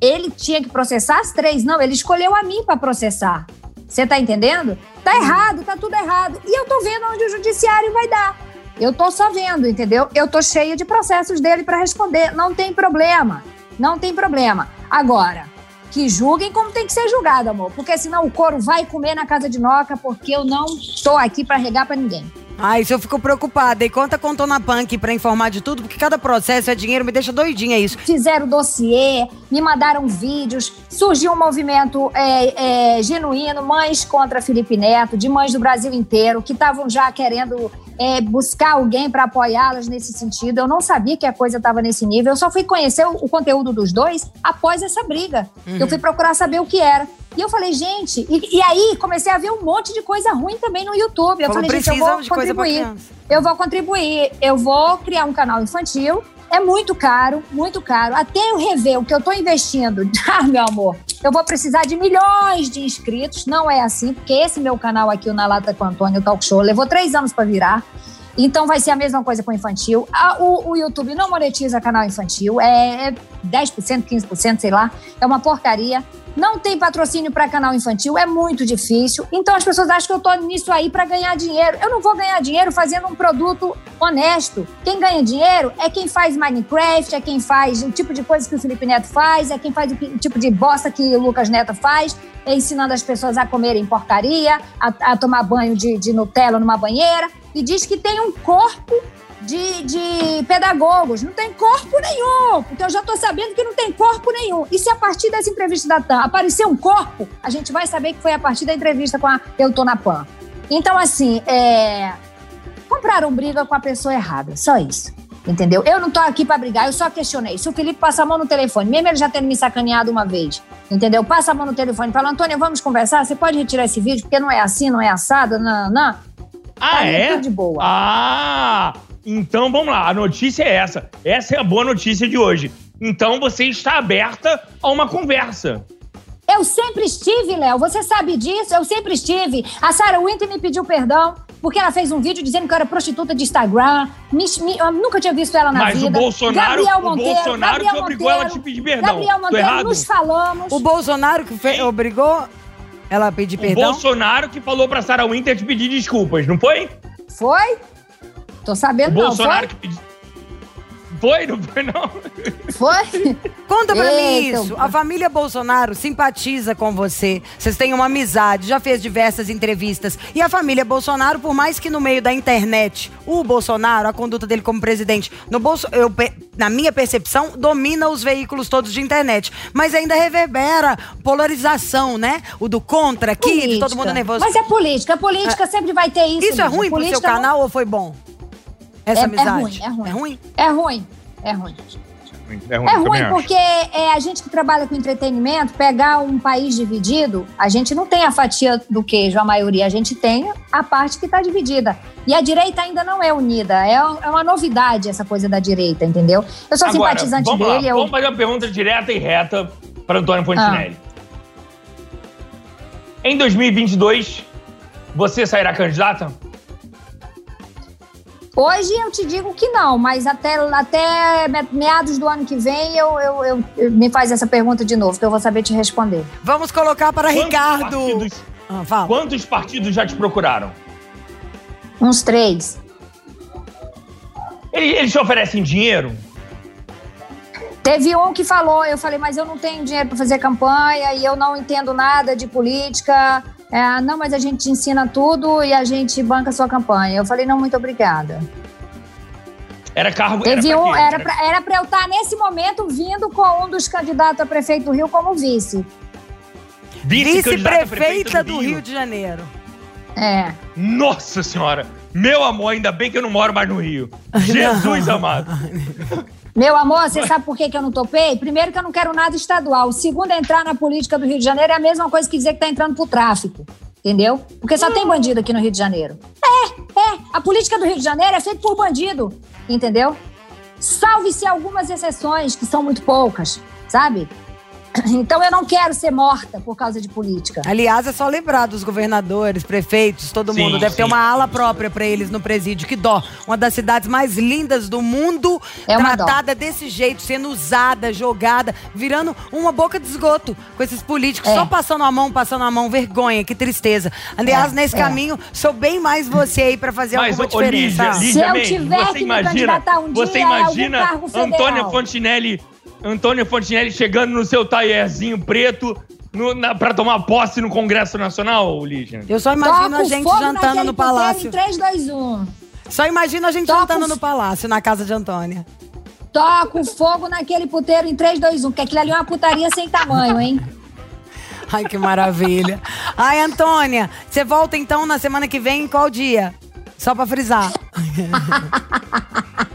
ele tinha que processar as três, não, ele escolheu a mim para processar. Você tá entendendo? Tá errado, tá tudo errado. E eu tô vendo onde o judiciário vai dar. Eu tô só vendo, entendeu? Eu tô cheia de processos dele para responder. Não tem problema. Não tem problema. Agora, que julguem como tem que ser julgado, amor. Porque senão o couro vai comer na casa de Noca, porque eu não tô aqui para regar para ninguém. Ah, isso eu fico preocupada. E conta com Tona Punk pra informar de tudo, porque cada processo é dinheiro, me deixa doidinha isso. Fizeram dossiê, me mandaram vídeos, surgiu um movimento é, é, genuíno, mães contra Felipe Neto, de mães do Brasil inteiro, que estavam já querendo é, buscar alguém para apoiá-las nesse sentido. Eu não sabia que a coisa estava nesse nível, eu só fui conhecer o, o conteúdo dos dois após essa briga. Eu fui procurar saber o que era. E eu falei, gente, e, e aí comecei a ver um monte de coisa ruim também no YouTube. Eu Falou, falei, gente, eu vou contribuir. Eu vou contribuir, eu vou criar um canal infantil. É muito caro, muito caro. Até eu rever o que eu tô investindo, ah, meu amor, eu vou precisar de milhões de inscritos. Não é assim, porque esse meu canal aqui, o Na Lata com Antônio Talk Show, levou três anos para virar. Então vai ser a mesma coisa com o infantil. O, o YouTube não monetiza canal infantil. É, é- 10%, 15%, sei lá. É uma porcaria. Não tem patrocínio para canal infantil, é muito difícil. Então as pessoas acham que eu tô nisso aí para ganhar dinheiro. Eu não vou ganhar dinheiro fazendo um produto honesto. Quem ganha dinheiro é quem faz Minecraft, é quem faz o tipo de coisa que o Felipe Neto faz, é quem faz o tipo de bosta que o Lucas Neto faz, é ensinando as pessoas a comerem porcaria, a, a tomar banho de, de Nutella numa banheira. E diz que tem um corpo de, de pedagogos. Não tem corpo nenhum, porque eu já estou sabendo que não tem corpo nenhum. E se a partir dessa entrevista da TAM aparecer um corpo, a gente vai saber que foi a partir da entrevista com a Eu Tô na PAN. Então, assim, é... compraram briga com a pessoa errada, só isso. Entendeu? Eu não tô aqui para brigar, eu só questionei. Se o Felipe passa a mão no telefone, mesmo ele já tendo me sacaneado uma vez, entendeu? Passa a mão no telefone e fala, Antônio, vamos conversar? Você pode retirar esse vídeo, porque não é assim, não é assado, não, não. Ah, Tá é? de boa. Ah, então vamos lá. A notícia é essa. Essa é a boa notícia de hoje. Então você está aberta a uma conversa. Eu sempre estive, Léo. Você sabe disso? Eu sempre estive. A Sarah Winter me pediu perdão porque ela fez um vídeo dizendo que eu era prostituta de Instagram. Me- me- eu nunca tinha visto ela na Mas vida. o Bolsonaro- Gabriel o Monteiro, Bolsonaro Gabriel que obrigou ela a te pedir perdão. Gabriel Monteiro, nos falamos. O Bolsonaro que fe- obrigou ela a pedir O perdão? Bolsonaro que falou pra Sarah Winter te pedir desculpas, não foi? Foi? Tô O sabendo, não. Bolsonaro que pediu. Foi, não foi, não? Foi? Foi? Conta pra mim Eita, isso. A família Bolsonaro simpatiza com você. Vocês têm uma amizade, já fez diversas entrevistas. E a família Bolsonaro, por mais que no meio da internet, o Bolsonaro, a conduta dele como presidente, no Bolso, eu, pe- na minha percepção, domina os veículos todos de internet. Mas ainda reverbera polarização, né? O do contra aqui, de todo mundo nervoso. Mas é política. A política sempre vai ter isso. Isso é ruim pro seu Política não- canal ou foi bom? Essa É- é amizade? ruim, é ruim. É ruim? É ruim. É ruim. É ruim, É ruim porque é, a gente que trabalha com entretenimento, pegar um país dividido, a gente não tem a fatia do queijo, a maioria, a gente tem a parte que está dividida. E a direita ainda não é unida. É, é uma novidade essa coisa da direita, entendeu? Eu sou Agora, simpatizante vamos dele. Lá, eu... Vamos fazer uma pergunta direta e reta para Antônio Fontinelli. Ah. Em 2022, você sairá candidata? Hoje eu te digo que não, mas até, até me- meados do ano que vem eu, eu, eu- eu- me faz essa pergunta de novo, que eu vou saber te responder. Vamos colocar para Quantos Ricardo. partidos- Ah, fala. quantos partidos já te procuraram? Uns três. Eles, eles te oferecem dinheiro? Teve um que falou, eu falei, mas eu não tenho dinheiro para fazer campanha e eu não entendo nada de política. É, não, mas a gente te ensina tudo e a gente banca a sua campanha. Eu falei, não, muito obrigada. Era cargo. Teve era pra um, era pra, era pra eu estar nesse momento vindo com um dos candidatos a prefeito do Rio como vice. Vice-candidata a Vice-prefeita do Rio de Janeiro. É. Nossa senhora! Meu amor, ainda bem que eu não moro mais no Rio. Jesus amado. Meu amor, você sabe por que, que eu não topei? Primeiro que eu não quero nada estadual. Segundo, entrar na política do Rio de Janeiro é a mesma coisa que dizer que tá entrando pro tráfico. Entendeu? Porque só tem bandido aqui no Rio de Janeiro. É, é. A política do Rio de Janeiro é feita por bandido. Entendeu? Salve-se algumas exceções, que são muito poucas, sabe? Então eu não quero ser morta por causa de política. Aliás, é só lembrar dos governadores, prefeitos, todo Sim, mundo. Deve ter sim. uma ala própria pra eles no presídio. Que dó. Uma das cidades mais lindas do mundo, É uma dó. tratada desse jeito, sendo usada, jogada, virando uma boca de esgoto com esses políticos, É. só passando a mão, passando a mão. Vergonha, que tristeza. Aliás, É, nesse é. caminho, sou bem mais você aí pra fazer Mas, alguma ô, diferença. Lígia, Lígia Se eu tiver você que me imagina, candidatar um você dia a algum imagina cargo federal. Antônia Fontinelli, Antônia Fontinelli chegando no seu taierzinho preto no, na, pra tomar posse no Congresso Nacional, Lígia? Eu só imagino Toca a o gente jantando no puteiro palácio. Em 3, 2, 1. Só imagino a gente Toca jantando no palácio, na casa de Antônia. Toca o fogo naquele puteiro em 3, 2, 1. Porque aquilo ali é uma putaria sem tamanho, hein? Ai, que maravilha. Ai, Antônia, você volta então na semana que vem, qual dia? Só pra frisar.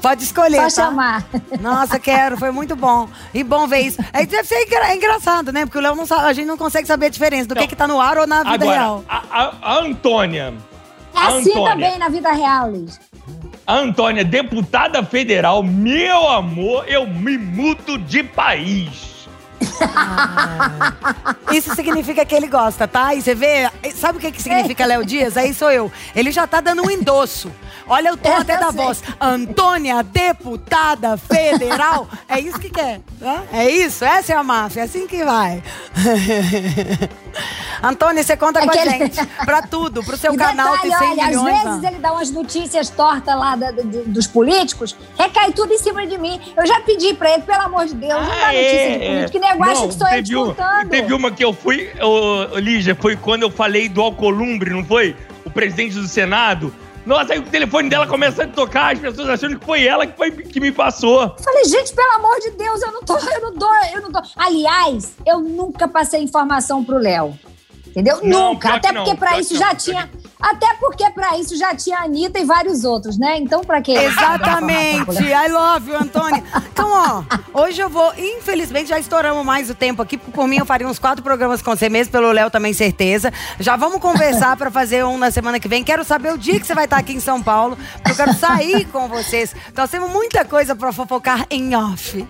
Pode escolher, Só tá? chamar. Nossa, quero, foi muito bom. E bom ver isso. É, deve ser engra- é engraçado, né? Porque o Léo não sabe, a gente não consegue saber a diferença do que Não. que tá no ar ou na vida Agora, real. a, a- a Antônia, É assim Antônia. também na vida real, Liz. a Antônia, deputada federal, meu amor, eu me mudo de país. Isso significa que ele gosta, tá? E você vê, sabe o que, que significa Léo Dias? Aí sou eu. Ele já tá dando um endosso. Olha o tom até da voz. Antônia, deputada federal. É isso que quer. Né? É isso, essa é a máfia, é assim que vai. Antônia, você conta com Aquele- a gente. Pra tudo, pro seu E canal detalhe, tem 100 olha, milhões. Às vezes ele dá umas notícias tortas lá da- do- dos políticos, recai tudo em cima de mim. Eu já pedi pra ele, pelo amor de Deus, não dá Ah, notícia é, de político, que negócio Não, que sou eu teve te uma- contando. Teve uma que eu fui, Lígia, foi quando eu falei do Alcolumbre, não foi? O presidente do Senado. Nossa, aí o telefone dela começa a tocar, as pessoas achando que foi ela que, foi, que me passou. Eu Falei, gente, pelo amor de Deus, eu não tô, eu não dou, eu não dou. Aliás, eu nunca passei informação pro Léo. Entendeu? Não, nunca. Até porque pra pior isso já tinha. Até porque pra isso já tinha a Anitta e vários outros, né? Então, pra quê? Exatamente. I love you, Antônia. Então, ó, hoje eu vou, infelizmente, já estouramos mais o tempo aqui. porque Por mim, eu faria uns quatro programas com você mesmo, pelo Léo também, certeza. Já vamos conversar pra fazer um na semana que vem. Quero saber o dia que você vai estar aqui em São Paulo, porque eu quero sair com vocês. Então, Nós temos muita coisa pra fofocar em off.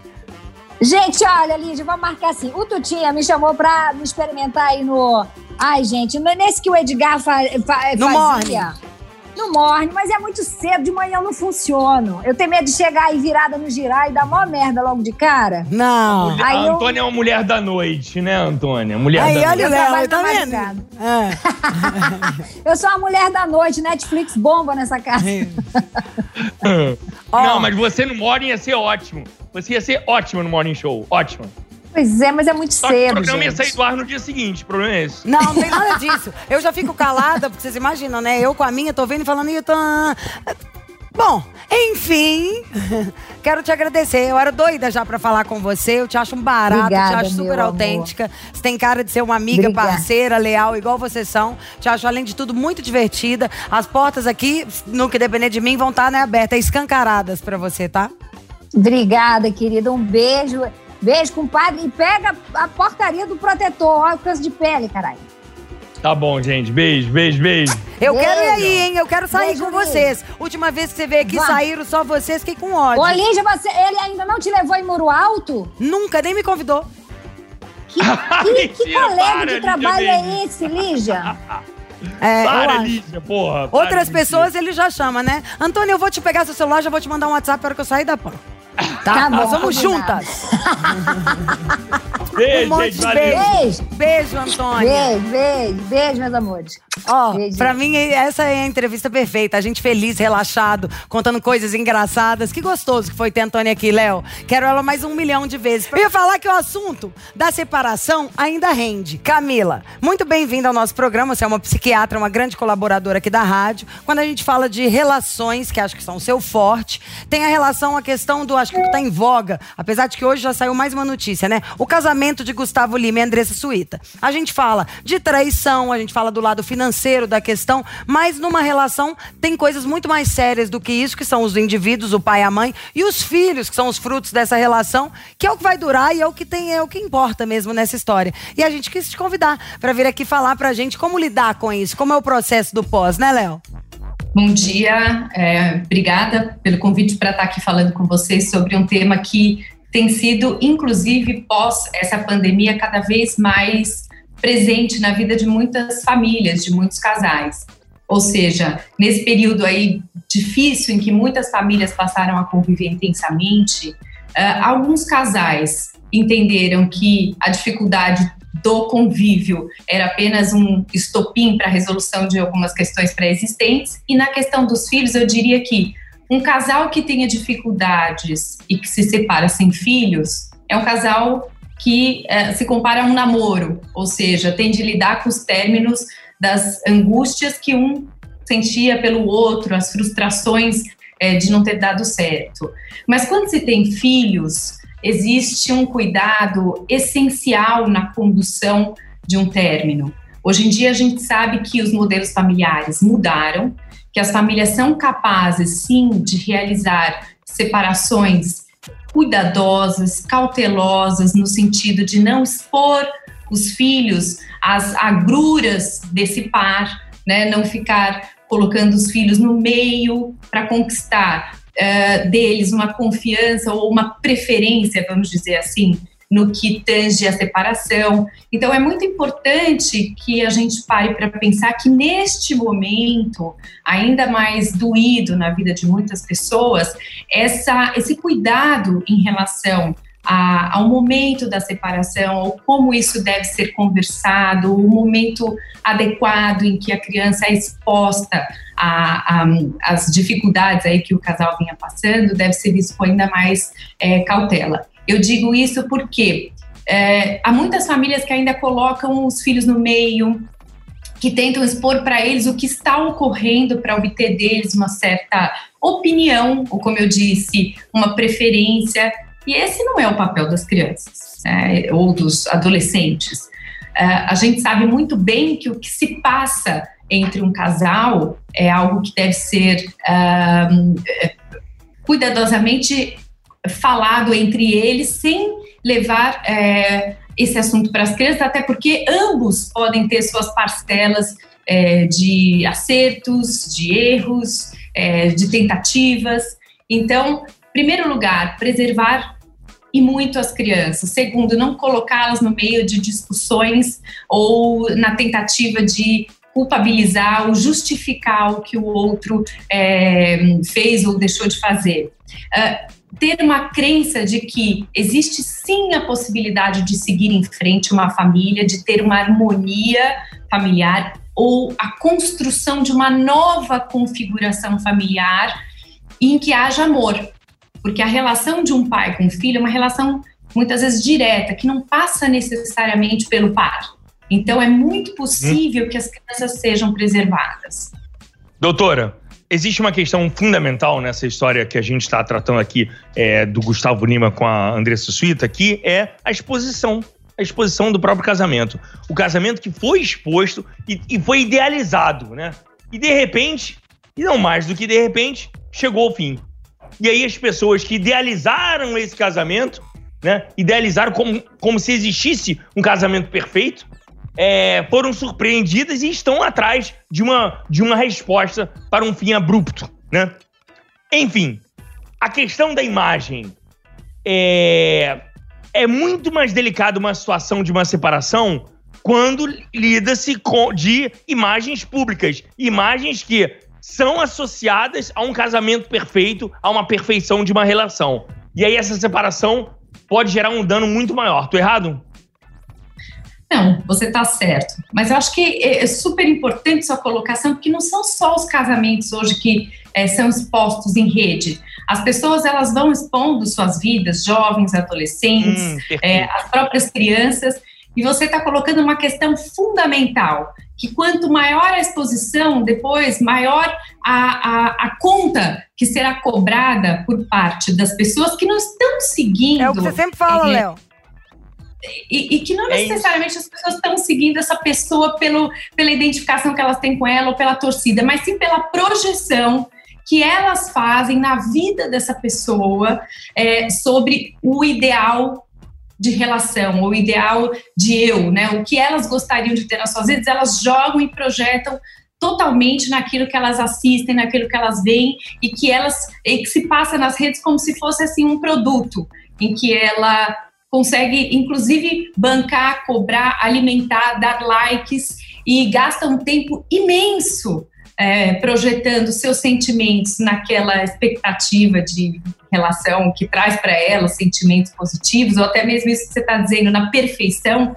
Gente, olha, Lídia, vamos marcar assim. O Tutinha me chamou pra me experimentar aí no. Ai, gente, não é nesse que o Edgar fa fa fazia. No morne, mas é muito cedo, de manhã eu não funciono. Eu tenho medo de chegar aí virada no girar e dar mó merda logo de cara. Não. Aí a eu- Antônia é uma mulher da noite, né, Antônia? Mulher Aí, da olha o Eu trabalho Léo, tá vendo? É. Eu sou uma mulher da noite, Netflix bomba nessa casa. noite. Não, mas você no Morning ia ser ótimo. Você ia ser ótimo no Morning Show. Ótimo. Pois é, mas é muito Só que o cedo, programa ia gente. sair do ar no dia seguinte. O problema é esse. Não, não tem nada disso. Eu já fico calada, porque vocês imaginam, né? Eu com a minha, tô vendo e falando, e tô... Bom, enfim, quero te agradecer. Eu era doida já pra falar com você. Eu te acho um barato, Obrigada, te acho super autêntica. Você tem cara de ser uma amiga, Obrigada. parceira, leal, igual vocês são. Te acho, além de tudo, muito divertida. As portas aqui, no que depender de mim, vão estar né, abertas, escancaradas pra você, tá? Obrigada, querida. Um beijo. Beijo, compadre. E pega a porcaria do protetor. Olha o câncer de pele, caralho. Tá bom, gente. Beijo, beijo, beijo. Eu Beijo. quero ir aí, hein? Eu quero sair Beijo, com vocês. Última vez que você veio aqui, Vamos. saíram só vocês, fiquei com ódio. Ô, Lígia, você, ele ainda não te levou em Muro Alto? Nunca, nem me convidou. Que, que, que Mentira, colega para, de Lígia trabalho é esse, Lígia? É, Para. Lígia, porra. para, Outras pessoas ele já chama, né? Antônio, eu vou te pegar seu celular, já vou te mandar um WhatsApp para que eu sair da PAN. Tá? Tá bom, Nós vamos combinado. juntas. Beijo, um monte gente. de beijo. Beijo. Beijo, Antônia. Beijo, beijo, beijo, meus amores. Ó, Beijo. pra mim, essa é a entrevista perfeita. A gente feliz, relaxado, contando coisas engraçadas. Que gostoso que foi ter a Antônia aqui, Léo. Quero ela mais um milhão de vezes. Eu ia falar que o assunto da separação ainda rende. Camila, muito bem-vinda ao nosso programa. Você é uma psiquiatra, uma grande colaboradora aqui da rádio. Quando a gente fala de relações, que acho que são o seu forte, tem a relação, a questão do, acho que tá em voga, apesar de que hoje já saiu mais uma notícia, né? O casamento de Gustavo Lima e Andressa Suíta. A gente fala de traição, a gente fala do lado financeiro da questão, mas numa relação tem coisas muito mais sérias do que isso, que são os indivíduos, o pai e a mãe, e os filhos, que são os frutos dessa relação, que é o que vai durar e é o que tem, é o que importa mesmo nessa história. E a gente quis te convidar para vir aqui falar pra gente como lidar com isso, como é o processo do pós, né, Léo? Bom dia, é, obrigada pelo convite para estar aqui falando com vocês sobre um tema que tem sido, inclusive, pós essa pandemia, cada vez mais presente na vida de muitas famílias, de muitos casais. Ou seja, nesse período aí difícil em que muitas famílias passaram a conviver intensamente, uh, alguns casais entenderam que a dificuldade do convívio era apenas um estopim para a resolução de algumas questões pré-existentes. E na questão dos filhos, eu diria que um casal que tenha dificuldades e que se separa sem filhos é um casal que uh, se compara a um namoro, ou seja, tem de lidar com os términos das angústias que um sentia pelo outro, as frustrações é, de não ter dado certo. Mas quando se tem filhos, existe um cuidado essencial na condução de um término. Hoje em dia a gente sabe que os modelos familiares mudaram, que as famílias são capazes sim de realizar separações cuidadosas, cautelosas, no sentido de não expor os filhos às agruras desse par, né? não ficar colocando os filhos no meio para conquistar uh, deles uma confiança ou uma preferência, vamos dizer assim, no que tange a separação. Então, é muito importante que a gente pare para pensar que neste momento, ainda mais doído na vida de muitas pessoas, essa, esse cuidado em relação a, ao momento da separação, ou como isso deve ser conversado, o momento adequado em que a criança é exposta às dificuldades aí que o casal vinha passando, deve ser visto com ainda mais é, cautela. Eu digo isso porque é, há muitas famílias que ainda colocam os filhos no meio, que tentam expor para eles o que está ocorrendo para obter deles uma certa opinião, ou como eu disse, uma preferência. E esse não é o papel das crianças é, ou dos adolescentes. É, a gente sabe muito bem que o que se passa entre um casal é algo que deve ser é, cuidadosamente falado entre eles, sem levar é, esse assunto para as crianças, até porque ambos podem ter suas parcelas de acertos, de erros, de tentativas. Então, primeiro lugar, preservar e muito as crianças. Segundo, não colocá-las no meio de discussões ou na tentativa de culpabilizar ou justificar o que o outro é, fez ou deixou de fazer. Uh, ter uma crença de que existe sim a possibilidade de seguir em frente uma família, de ter uma harmonia familiar ou a construção de uma nova configuração familiar em que haja amor. Porque a relação de um pai com um filho é uma relação muitas vezes direta, que não passa necessariamente pelo par. Então é muito possível hum. que as crianças sejam preservadas. Doutora, existe uma questão fundamental nessa história que a gente está tratando aqui é, do Gustavo Lima com a Andressa Suíta, que é a exposição. A exposição do próprio casamento. O casamento que foi exposto e, e foi idealizado, né? E de repente, e não mais do que de repente, chegou ao fim. E aí as pessoas que idealizaram esse casamento, né? Idealizaram como, como se existisse um casamento perfeito, é, foram surpreendidas e estão atrás de uma, de uma resposta para um fim abrupto, né? Enfim, a questão da imagem é, é muito mais delicada uma situação de uma separação quando lida-se de imagens públicas, imagens que são associadas a um casamento perfeito, a uma perfeição de uma relação. E aí essa separação pode gerar um dano muito maior. Tô errado? Não, você está certo. Mas eu acho que é, é super importante sua colocação, porque não são só os casamentos hoje que é, são expostos em rede. As pessoas elas vão expondo suas vidas, jovens, adolescentes, hum, é, as próprias crianças. E você está colocando uma questão fundamental, que quanto maior a exposição, depois maior a, a, a conta que será cobrada por parte das pessoas que não estão seguindo. É o que você sempre fala, é, Léo e, e, que não é necessariamente isso. as pessoas estão seguindo essa pessoa pelo, pela identificação que elas têm com ela ou pela torcida, mas sim pela projeção que elas fazem na vida dessa pessoa é, sobre o ideal de relação, o ideal de eu, né? O que elas gostariam de ter nas suas vidas, elas jogam e projetam totalmente naquilo que elas assistem, naquilo que elas veem e que elas e que se passa nas redes como se fosse assim um produto em que ela consegue, inclusive, bancar, cobrar, alimentar, dar likes e gasta um tempo imenso é, projetando seus sentimentos naquela expectativa de relação que traz para ela sentimentos positivos, ou até mesmo isso que você está dizendo na perfeição,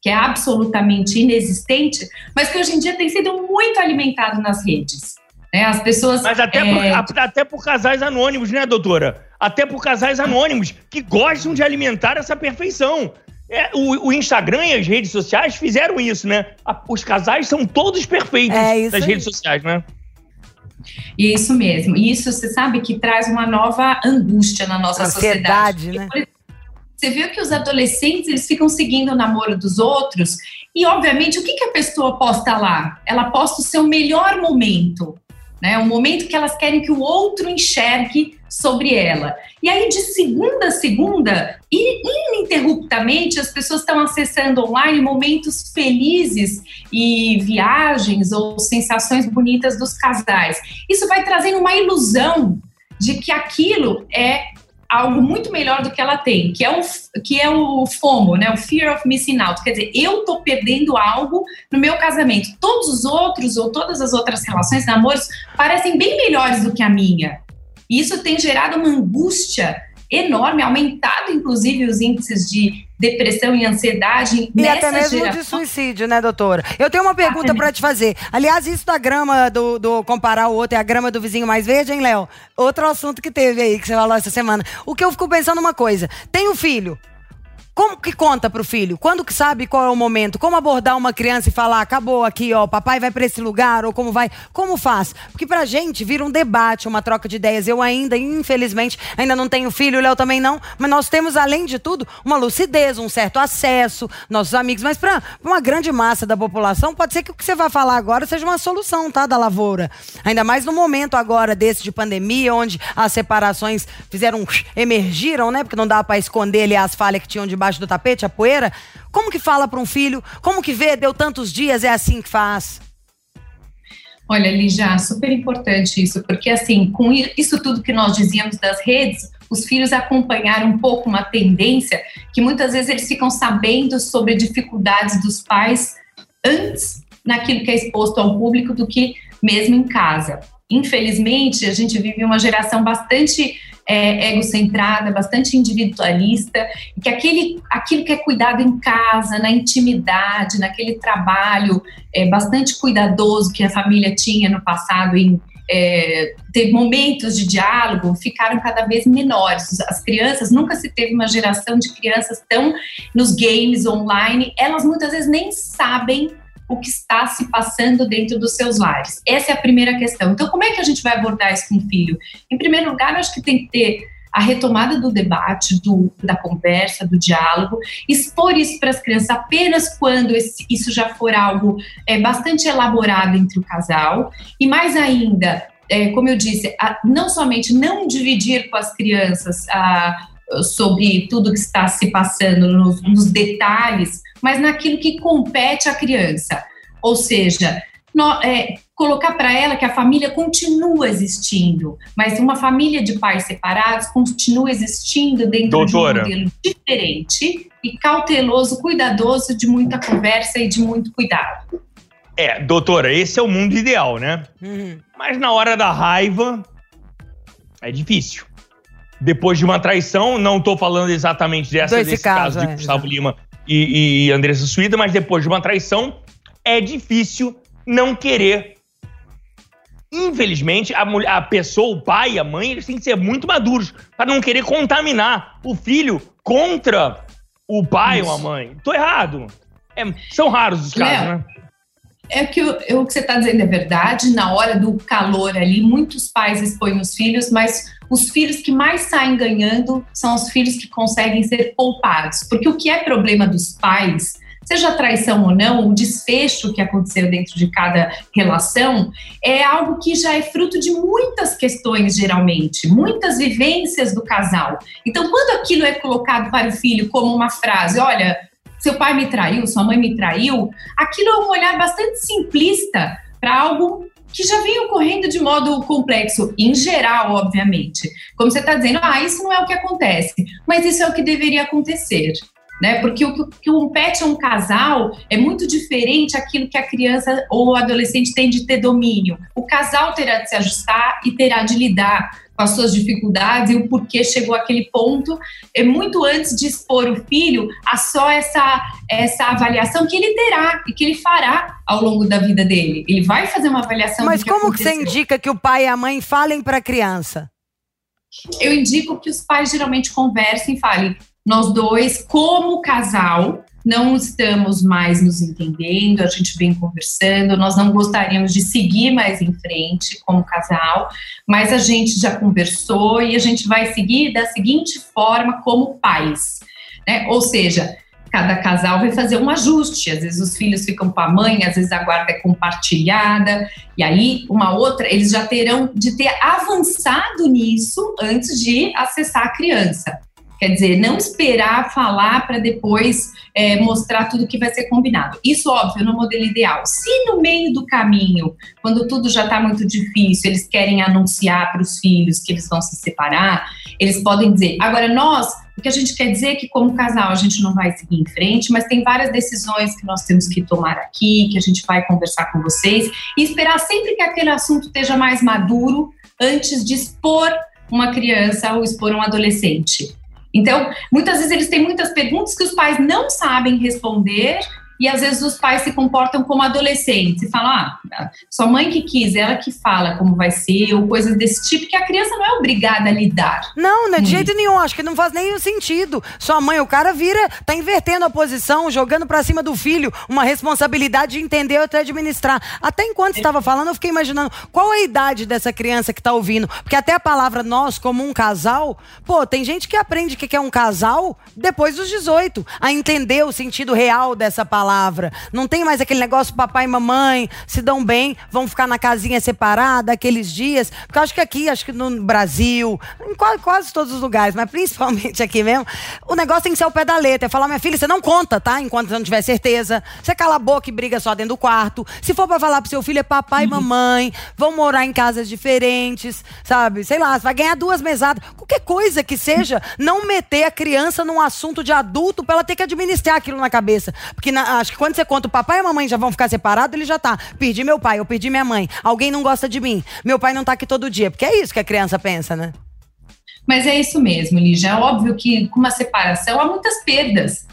que é absolutamente inexistente, mas que hoje em dia tem sido muito alimentado nas redes. Né? As pessoas. Mas até, é... por, até por casais anônimos, né, doutora? Até por casais anônimos que gostam de alimentar essa perfeição. É, o, o, Instagram e as redes sociais fizeram isso, né? os casais são todos perfeitos é nas redes sociais, né? Isso mesmo. E isso você sabe que traz uma nova angústia na nossa Ansiedade, sociedade. Né? Você viu que os adolescentes eles ficam seguindo o namoro dos outros e, obviamente, o que, que a pessoa posta lá? Ela posta o seu melhor momento né? Um momento que elas querem que o outro enxergue sobre ela. E aí, de segunda a segunda, ininterruptamente, as pessoas estão acessando online momentos felizes e viagens ou sensações bonitas dos casais. Isso vai trazendo uma ilusão de que aquilo é algo muito melhor do que ela tem, que é o, que é o FOMO, né? O Fear of Missing Out. Quer dizer, eu tô perdendo algo no meu casamento. Todos os outros ou todas as outras relações, namoros, parecem bem melhores do que a minha. E isso tem gerado uma angústia enorme, aumentado inclusive os índices de depressão e ansiedade e até mesmo geração. de suicídio, né, doutora? Eu tenho uma pergunta para te fazer. Aliás, isso da grama do, do comparar o outro é a grama do vizinho mais verde, hein, Léo? Outro assunto que teve aí que você falou essa semana. O que eu fico pensando uma coisa: tem um filho, como que conta pro filho? Quando que sabe qual é o momento? Como abordar uma criança e falar, acabou aqui, ó, papai vai para esse lugar, ou como vai? Como faz? Porque pra gente vira um debate, uma troca de ideias. Eu ainda, infelizmente, ainda não tenho filho, o Léo também não, mas nós temos, além de tudo, uma lucidez, um certo acesso, nossos amigos. Mas pra uma grande massa da população, pode ser que o que você vai falar agora seja uma solução, tá, da lavoura. Ainda mais no momento agora desse de pandemia, onde as separações fizeram, emergiram, né? Porque não dava para esconder ali as falhas que tinham de debaixo do tapete, a poeira? Como que fala para um filho? Como que vê, deu tantos dias, é assim que faz? Olha, Lígia, super importante isso, porque assim, com isso tudo que nós dizíamos das redes, os filhos acompanharam um pouco uma tendência que muitas vezes eles ficam sabendo sobre dificuldades dos pais antes naquilo que é exposto ao público do que mesmo em casa. Infelizmente, a gente vive uma geração bastante é, egocentrada, bastante individualista, e que aquele, aquilo que é cuidado em casa, na intimidade, naquele trabalho é, bastante cuidadoso que a família tinha no passado em é, ter momentos de diálogo ficaram cada vez menores. As crianças, nunca se teve uma geração de crianças tão nos games online, elas muitas vezes nem sabem o que está se passando dentro dos seus lares. Essa é a primeira questão. Então, como é que a gente vai abordar isso com o filho? Em primeiro lugar, eu acho que tem que ter a retomada do debate, do, da conversa, do diálogo, expor isso para as crianças apenas quando esse, isso já for algo é, bastante elaborado entre o casal, e mais ainda, é, como eu disse, a, não somente não dividir com as crianças a, sobre tudo que está se passando nos, nos detalhes, mas naquilo que compete à criança. Ou seja, no, é, colocar para ela que a família continua existindo, mas uma família de pais separados continua existindo dentro Doutora. de um modelo diferente e cauteloso, cuidadoso, de muita conversa e de muito cuidado. É, doutora, esse é o mundo ideal, né? Uhum. Mas na hora da raiva é difícil. Depois de uma traição, não estou falando exatamente dessa, desse caso, caso de é, Gustavo Lima e, e Andressa Suída, mas depois de uma traição, é difícil não querer. Infelizmente, a, mulher, a pessoa, o pai, a mãe, eles têm que ser muito maduros para não querer contaminar o filho contra o pai Isso. ou a mãe. Tô errado. É, são raros os casos, né? É que o, o que você está dizendo é verdade. Na hora do calor ali, muitos pais expõem os filhos, mas os filhos que mais saem ganhando são os filhos que conseguem ser poupados. Porque o que é problema dos pais, seja traição ou não, o desfecho que aconteceu dentro de cada relação, é algo que já é fruto de muitas questões, geralmente, muitas vivências do casal. Então, quando aquilo é colocado para o filho como uma frase, olha seu pai me traiu, sua mãe me traiu, aquilo é um olhar bastante simplista para algo que já vem ocorrendo de modo complexo, em geral, obviamente. Como você está dizendo, ah, isso não é o que acontece, mas isso é o que deveria acontecer. Né? Porque o que compete a um casal é muito diferente aquilo que a criança ou o adolescente tem de ter domínio. O casal terá de se ajustar e terá de lidar com as suas dificuldades e o porquê chegou àquele ponto, é muito antes de expor o filho a só essa, essa avaliação que ele terá e que ele fará ao longo da vida dele. Ele vai fazer uma avaliação. Mas como que você indica que o pai e a mãe falem para a criança? Eu indico que os pais geralmente conversem e falem, nós dois, como casal, não estamos mais nos entendendo, a gente vem conversando, nós não gostaríamos de seguir mais em frente como casal, mas a gente já conversou e a gente vai seguir da seguinte forma como pais, né? Ou seja, cada casal vai fazer um ajuste. Às vezes os filhos ficam com a mãe, às vezes a guarda é compartilhada, e aí uma outra, eles já terão de ter avançado nisso antes de acessar a criança. Quer dizer, não esperar falar para depois é, mostrar tudo que vai ser combinado. Isso, óbvio, no modelo ideal. Se no meio do caminho, quando tudo já está muito difícil, eles querem anunciar para os filhos que eles vão se separar, eles podem dizer. Agora, nós, o que a gente quer dizer é que, como casal, a gente não vai seguir em frente, mas tem várias decisões que nós temos que tomar aqui, que a gente vai conversar com vocês, e esperar sempre que aquele assunto esteja mais maduro antes de expor uma criança ou expor um adolescente. Então, muitas vezes eles têm muitas perguntas que os pais não sabem responder e às vezes os pais se comportam como adolescentes e falam: ah, sua mãe que quis, ela que fala como vai ser, ou coisas desse tipo, que a criança não é obrigada a lidar. Não, não é de hum. jeito nenhum, acho que não faz nenhum sentido. Sua mãe, o cara vira, tá invertendo a posição, jogando para cima do filho uma responsabilidade de entender ou até administrar. Até enquanto estava falando, eu fiquei imaginando qual é a idade dessa criança que tá ouvindo. Porque até a palavra nós, como um casal, pô, tem gente que aprende que é um casal depois dos 18, a entender o sentido real dessa palavra palavra. Não tem mais aquele negócio papai e mamãe se dão bem, vão ficar na casinha separada aqueles dias. Porque eu acho que aqui, acho que no Brasil, em quase, quase todos os lugares, mas principalmente aqui mesmo, o negócio tem que ser o pé da letra. É falar, minha filha, você não conta, tá? Enquanto você não tiver certeza. Você cala a boca e briga só dentro do quarto. Se for para falar pro seu filho, é papai e uhum. mamãe, vão morar em casas diferentes, sabe? Sei lá, você vai ganhar duas mesadas. Qualquer coisa que seja, não meter a criança num assunto de adulto para ela ter que administrar aquilo na cabeça. Porque na, acho que quando você conta o papai e a mamãe já vão ficar separados, ele já tá. Perdi meu pai, eu perdi minha mãe. Alguém não gosta de mim. Meu pai não tá aqui todo dia. Porque é isso que a criança pensa, né? Mas é isso mesmo, Lígia. É óbvio que com uma separação há muitas perdas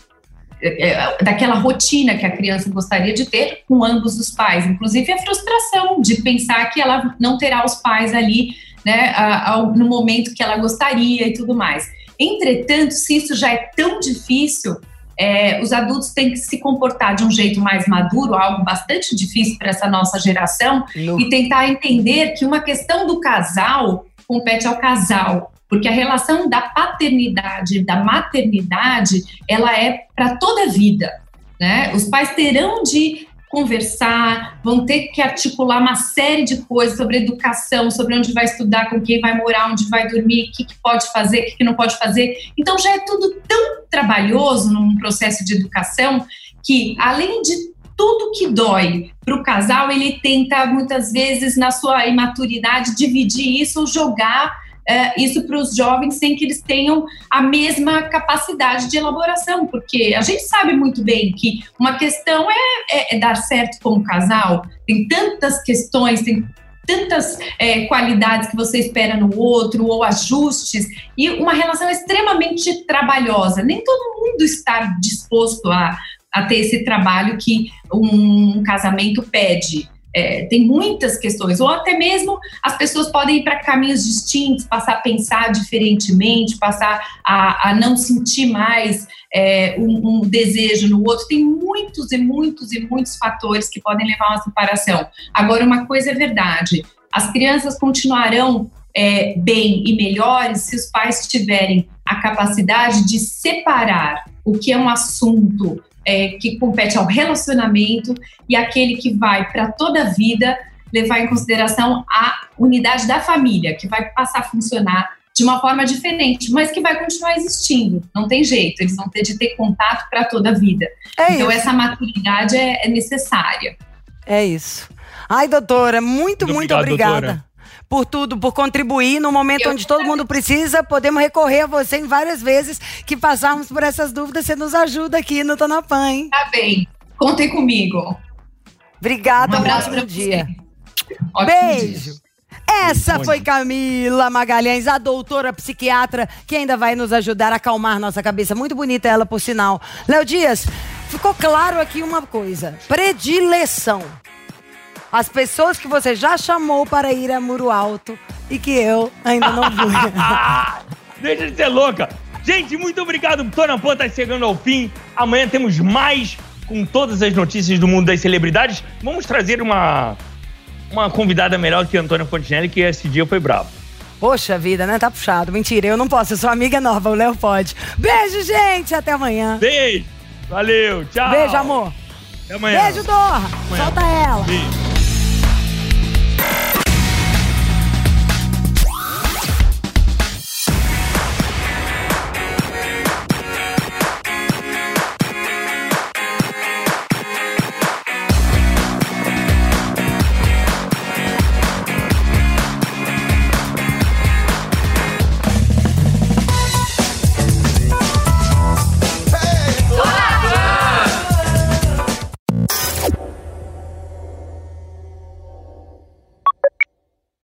é, é, daquela rotina que a criança gostaria de ter com ambos os pais. Inclusive a frustração de pensar que ela não terá os pais ali né, no momento que ela gostaria e tudo mais. Entretanto, se isso já é tão difícil, é, os adultos têm que se comportar de um jeito mais maduro, algo bastante difícil para essa nossa geração, no. e tentar entender que uma questão do casal compete ao casal, porque a relação da paternidade, da maternidade, ela é para toda a vida. Né? Os pais terão de conversar, vão ter que articular uma série de coisas sobre educação, sobre onde vai estudar, com quem vai morar, onde vai dormir, o que, que pode fazer, o que, que não pode fazer. Então já é tudo tão trabalhoso num processo de educação que, além de tudo que dói para o casal, ele tenta muitas vezes, na sua imaturidade, dividir isso ou jogar é, isso para os jovens sem que eles tenham a mesma capacidade de elaboração, porque a gente sabe muito bem que uma questão é, é, é dar certo como casal, tem tantas questões, tem tantas é, qualidades que você espera no outro, ou ajustes, e uma relação extremamente trabalhosa. Nem todo mundo está disposto a, a ter esse trabalho que um casamento pede. É, tem muitas questões, ou até mesmo as pessoas podem ir para caminhos distintos, passar a pensar diferentemente, passar a, a não sentir mais é, um, um, desejo no outro. Tem muitos e muitos e muitos fatores que podem levar a uma separação. Agora, uma coisa é verdade: as crianças continuarão é, bem e melhores se os pais tiverem a capacidade de separar o que é um assunto é, que compete ao relacionamento e aquele que vai para toda a vida levar em consideração a unidade da família, que vai passar a funcionar de uma forma diferente, mas que vai continuar existindo. Não tem jeito, eles vão ter de ter contato para toda a vida. É então, isso. essa maturidade é, é, necessária. É isso. Ai, doutora, muito, muito, muito obrigada. Doutora por tudo, por contribuir no momento eu onde todo mundo precisa. Podemos recorrer a você em várias vezes que passarmos por essas dúvidas. Você nos ajuda aqui no Tonapan, hein? Tá bem. Contem comigo. Obrigada, um abraço um dia. Beijo. Dia. Essa foi Camila Magalhães, a doutora psiquiatra, que ainda vai nos ajudar a acalmar nossa cabeça. Muito bonita ela, por sinal. Léo Dias, ficou claro aqui uma coisa: predileção as pessoas que você já chamou para ir a Muro Alto e que eu ainda não fui. Deixa de ser louca. Gente, muito obrigado. Tona Pan está chegando ao fim. Amanhã temos mais com todas as notícias do mundo das celebridades. Vamos trazer uma, uma convidada melhor que a Antônia Fontinelli, que esse dia foi bravo. Poxa vida, né? Tá puxado. Mentira, eu não posso. Eu sou amiga nova, o Léo pode. Beijo, gente. Até amanhã. Beijo. Valeu. Tchau. Beijo, amor. Até amanhã. Beijo, Dorra. Solta ela. Beijo.